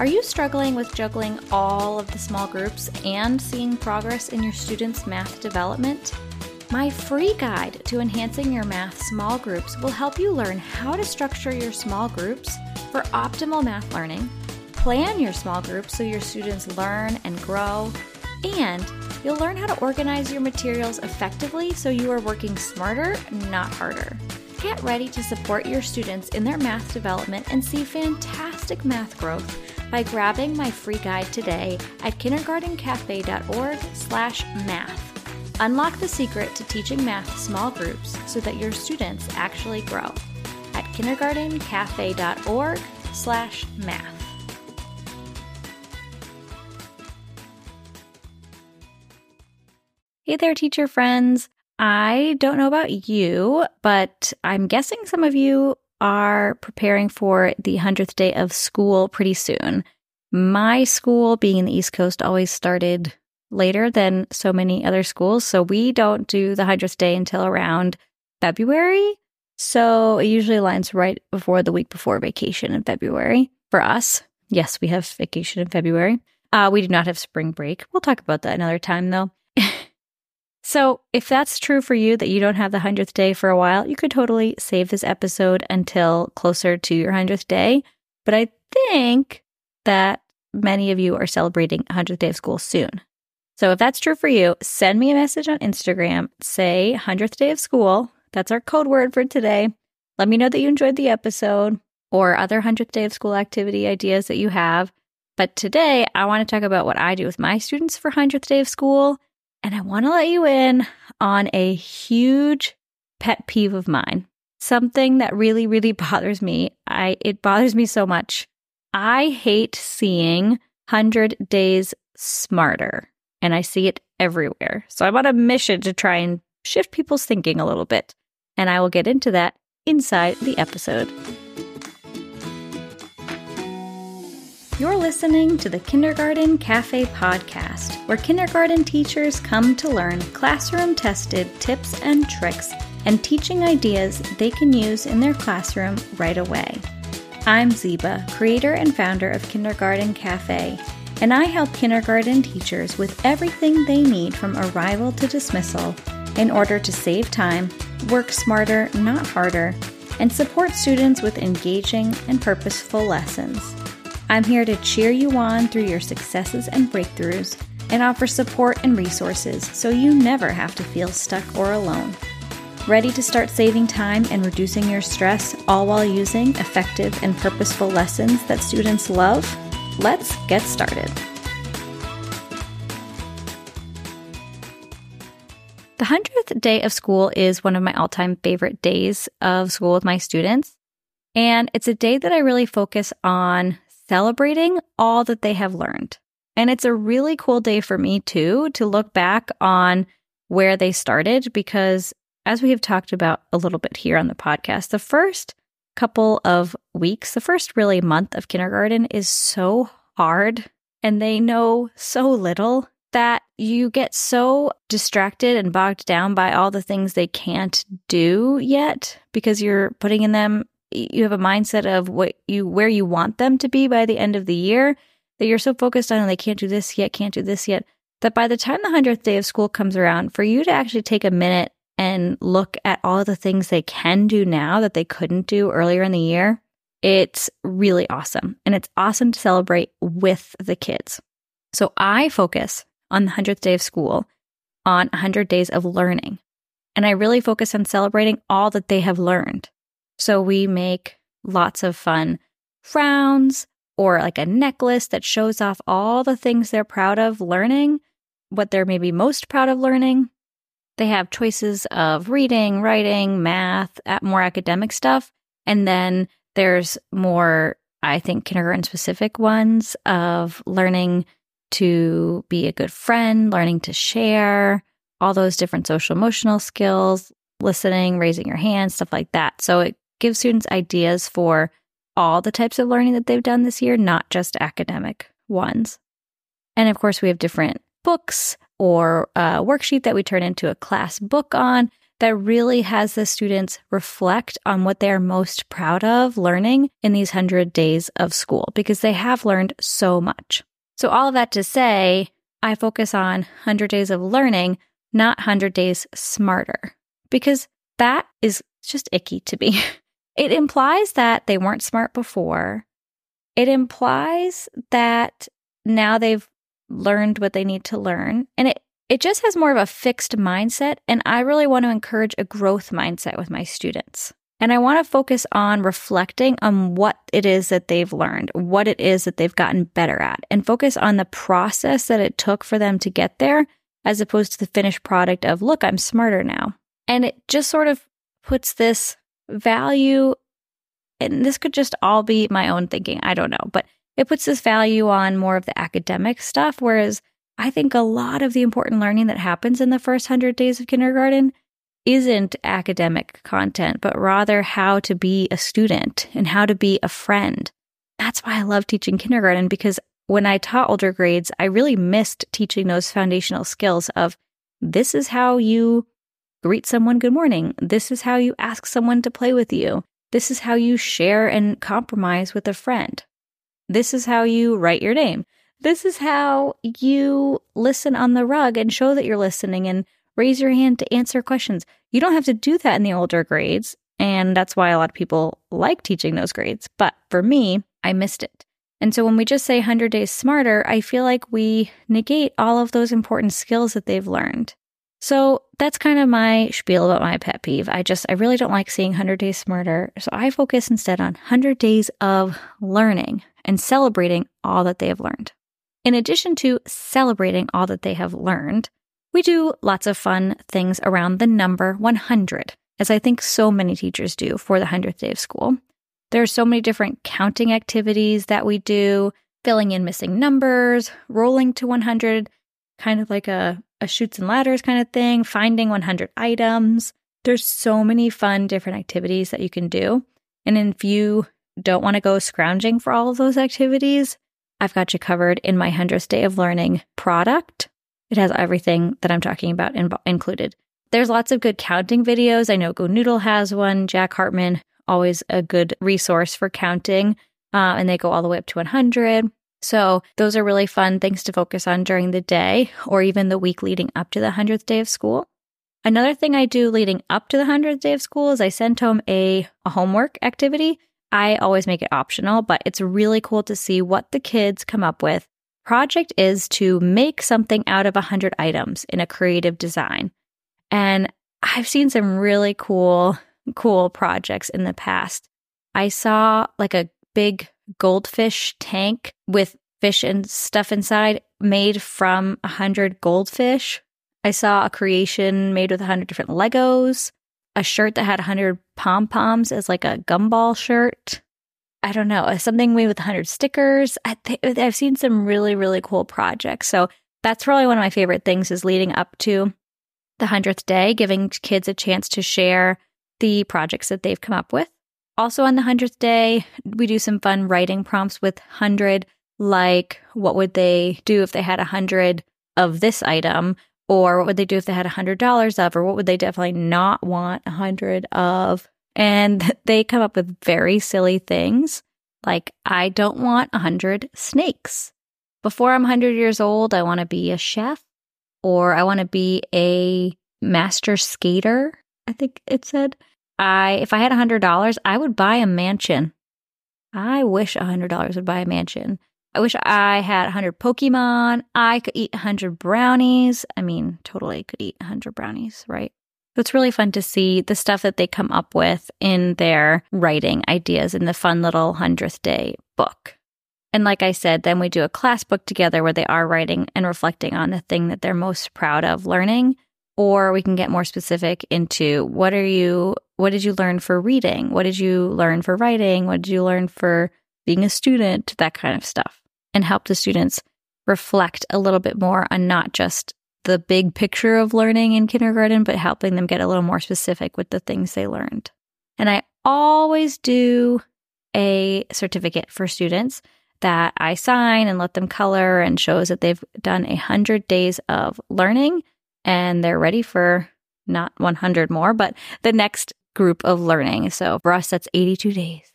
Are you struggling with juggling all of the small groups and seeing progress in your students' math development? My free guide to enhancing your math small groups will help you learn how to structure your small groups for optimal math learning, plan your small groups so your students learn and grow, and you'll learn how to organize your materials effectively so you are working smarter, not harder. Get ready to support your students in their math development and see fantastic math growth by grabbing my free guide today at kindergartencafe.org/math. Unlock the secret to teaching math small groups so that your students actually grow at kindergartencafe.org/math. Hey there, teacher friends. I don't know about you, but I'm guessing some of you are preparing for the 100th day of school pretty soon. My school, being in the East Coast, always started later than so many other schools. So we don't do the 100th day until around February. So it usually lines right before the week before vacation in February for us. Yes, we have vacation in February. Uh, we do not have spring break. We'll talk about that another time, though. So, if that's true for you that you don't have the 100th day for a while, you could totally save this episode until closer to your 100th day. But I think that many of you are celebrating 100th day of school soon. So, if that's true for you, send me a message on Instagram, say 100th day of school. That's our code word for today. Let me know that you enjoyed the episode or other 100th day of school activity ideas that you have. But today, I want to talk about what I do with my students for 100th day of school and I want to let you in on a huge pet peeve of mine. Something that really, really bothers me. I it bothers me so much. I hate seeing 100 days smarter, and I see it everywhere. So I'm on a mission to try and shift people's thinking a little bit. And I will get into that inside the episode. You're listening to the Kindergarten Cafe podcast, where kindergarten teachers come to learn classroom tested tips and tricks and teaching ideas they can use in their classroom right away. I'm Zeba, creator and founder of Kindergarten Cafe, and I help kindergarten teachers with everything they need from arrival to dismissal in order to save time, work smarter, not harder, and support students with engaging and purposeful lessons. I'm here to cheer you on through your successes and breakthroughs and offer support and resources so you never have to feel stuck or alone. Ready to start saving time and reducing your stress, all while using effective and purposeful lessons that students love? Let's get started. The 100th day of school is one of my all time favorite days of school with my students. And it's a day that I really focus on celebrating all that they have learned. And it's a really cool day for me too to look back on where they started because as we have talked about a little bit here on the podcast, the first couple of weeks, the first really month of kindergarten is so hard and they know so little that you get so distracted and bogged down by all the things they can't do yet because you're putting in them you have a mindset of what you where you want them to be by the end of the year that you're so focused on and they can't do this yet, can't do this yet, that by the time the 100th day of school comes around, for you to actually take a minute and look at all the things they can do now that they couldn't do earlier in the year, it's really awesome. And it's awesome to celebrate with the kids. So I focus on the 100th day of school on 100 days of learning. And I really focus on celebrating all that they have learned. So we make lots of fun crowns or like a necklace that shows off all the things they're proud of learning, what they're maybe most proud of learning. They have choices of reading, writing, math, more academic stuff. And then there's more, I think, kindergarten specific ones of learning to be a good friend, learning to share, all those different social emotional skills, listening, raising your hand, stuff like that. So it give students ideas for all the types of learning that they've done this year, not just academic ones. And of course, we have different books or a worksheet that we turn into a class book on that really has the students reflect on what they're most proud of learning in these 100 days of school because they have learned so much. So, all of that to say, I focus on 100 days of learning, not 100 days smarter, because that is just icky to me. It implies that they weren't smart before. It implies that now they've learned what they need to learn. And it it just has more of a fixed mindset. And I really want to encourage a growth mindset with my students. And I want to focus on reflecting on what it is that they've learned, what it is that they've gotten better at, and focus on the process that it took for them to get there, as opposed to the finished product of, look, I'm smarter now. And it just sort of puts this value, and this could just all be my own thinking, I don't know, but it puts this value on more of the academic stuff, whereas I think a lot of the important learning that happens in the first 100 days of kindergarten isn't academic content, but rather how to be a student and how to be a friend. That's why I love teaching kindergarten because when I taught older grades, I really missed teaching those foundational skills of this is how you greet someone good morning. This is how you ask someone to play with you. This is how you share and compromise with a friend. This is how you write your name. This is how you listen on the rug and show that you're listening and raise your hand to answer questions. You don't have to do that in the older grades. And that's why a lot of people like teaching those grades. But for me, I missed it. And so when we just say 100 days smarter, I feel like we negate all of those important skills that they've learned. So that's kind of my spiel about my pet peeve. I just, I really don't like seeing 100 days smarter. So I focus instead on 100 days of learning and celebrating all that they have learned. In addition to celebrating all that they have learned, we do lots of fun things around the number 100, as I think so many teachers do for the 100th day of school. There are so many different counting activities that we do, filling in missing numbers, rolling to 100, kind of like a, a Chutes and Ladders kind of thing, finding 100 items. There's so many fun different activities that you can do. And if you don't want to go scrounging for all of those activities, I've got you covered in my 100th day of learning product. It has everything that I'm talking about in- included. There's lots of good counting videos. I know GoNoodle has one. Jack Hartmann, always a good resource for counting. Uh, and they go all the way up to 100. So those are really fun things to focus on during the day or even the week leading up to the 100th day of school. Another thing I do leading up to the 100th day of school is I send home a, a homework activity I always make it optional, but it's really cool to see what the kids come up with. Project is to make something out of 100 items in a creative design. And I've seen some really cool, cool projects in the past. I saw like a big goldfish tank with fish and stuff inside made from 100 goldfish. I saw a creation made with 100 different Legos a shirt that had 100 pom poms as like a gumball shirt. I don't know, uh, something made with 100 stickers. I th- uh, I've seen some really, really cool projects. So that's probably one of my favorite things is leading up to the 100th day, giving kids a chance to share the projects that they've come up with. Also on the 100th day, we do some fun writing prompts with 100, like what would they do if they had 100 of this item? Or what would they do if they had a $100 of? Or what would they definitely not want a 100 of? And they come up with very silly things like, I don't want a 100 snakes. Before I'm 100 years old, I want to be a chef or I want to be a master skater. I think it said. I if I had a hundred dollars, I would buy a mansion. I wish a hundred dollars would buy a mansion. I wish I had a 100 Pokemon. I could eat a 100 brownies. I mean, totally could eat a 100 brownies, right? So it's really fun to see the stuff that they come up with in their writing ideas in the fun little 100th day book. And like I said, then we do a class book together where they are writing and reflecting on the thing that they're most proud of learning. Or we can get more specific into what are you, what did you learn for reading? What did you learn for writing? What did you learn for being a student? That kind of stuff and help the students reflect a little bit more on not just the big picture of learning in kindergarten, but helping them get a little more specific with the things they learned. And I always do a certificate for students that I sign and let them color and shows that they've done a hundred days of learning and they're ready for not 100 more, but the next group of learning. So for us, that's 82 days.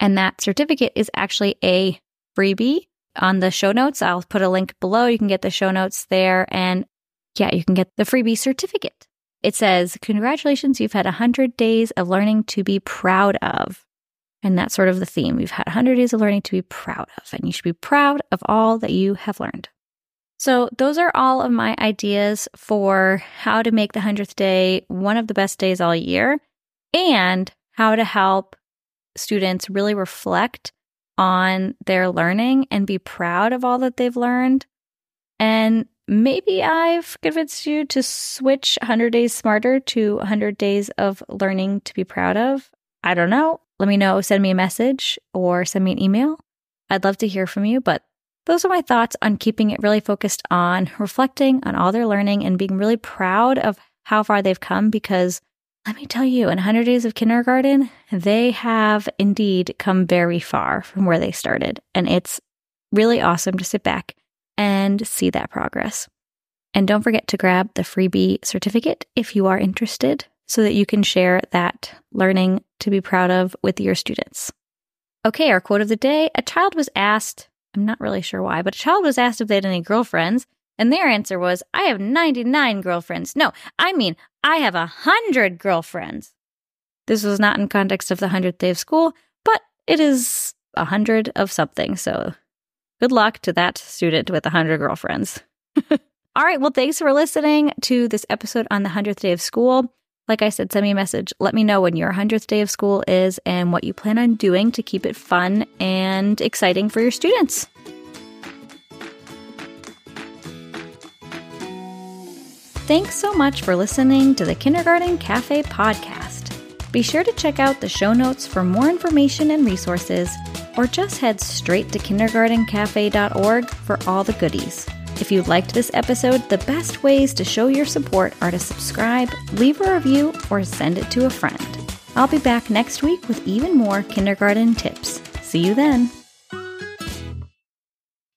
And that certificate is actually a freebie on the show notes. I'll put a link below. You can get the show notes there. And yeah, you can get the freebie certificate. It says, Congratulations, you've had 100 days of learning to be proud of. And that's sort of the theme. You've had 100 days of learning to be proud of, and you should be proud of all that you have learned. So, those are all of my ideas for how to make the 100th day one of the best days all year and how to help students really reflect on their learning and be proud of all that they've learned. And maybe I've convinced you to switch 100 Days Smarter to 100 Days of Learning to be Proud of. I don't know. Let me know. Send me a message or send me an email. I'd love to hear from you, but those are my thoughts on keeping it really focused on reflecting on all their learning and being really proud of how far they've come because let me tell you, in 100 Days of Kindergarten, they have indeed come very far from where they started. And it's really awesome to sit back and see that progress. And don't forget to grab the freebie certificate if you are interested so that you can share that learning to be proud of with your students. Okay, our quote of the day a child was asked, I'm not really sure why, but a child was asked if they had any girlfriends, and their answer was, I have 99 girlfriends. No, I mean, I have a 100 girlfriends. This was not in context of the 100th day of school, but it is a 100 of something. So good luck to that student with a 100 girlfriends. All right. Well, thanks for listening to this episode on the 100th day of school. Like I said, send me a message. Let me know when your 100th day of school is and what you plan on doing to keep it fun and exciting for your students. Thanks so much for listening to the Kindergarten Cafe podcast. Be sure to check out the show notes for more information and resources, or just head straight to kindergartencafe.org for all the goodies. If you liked this episode, the best ways to show your support are to subscribe, leave a review, or send it to a friend. I'll be back next week with even more kindergarten tips. See you then.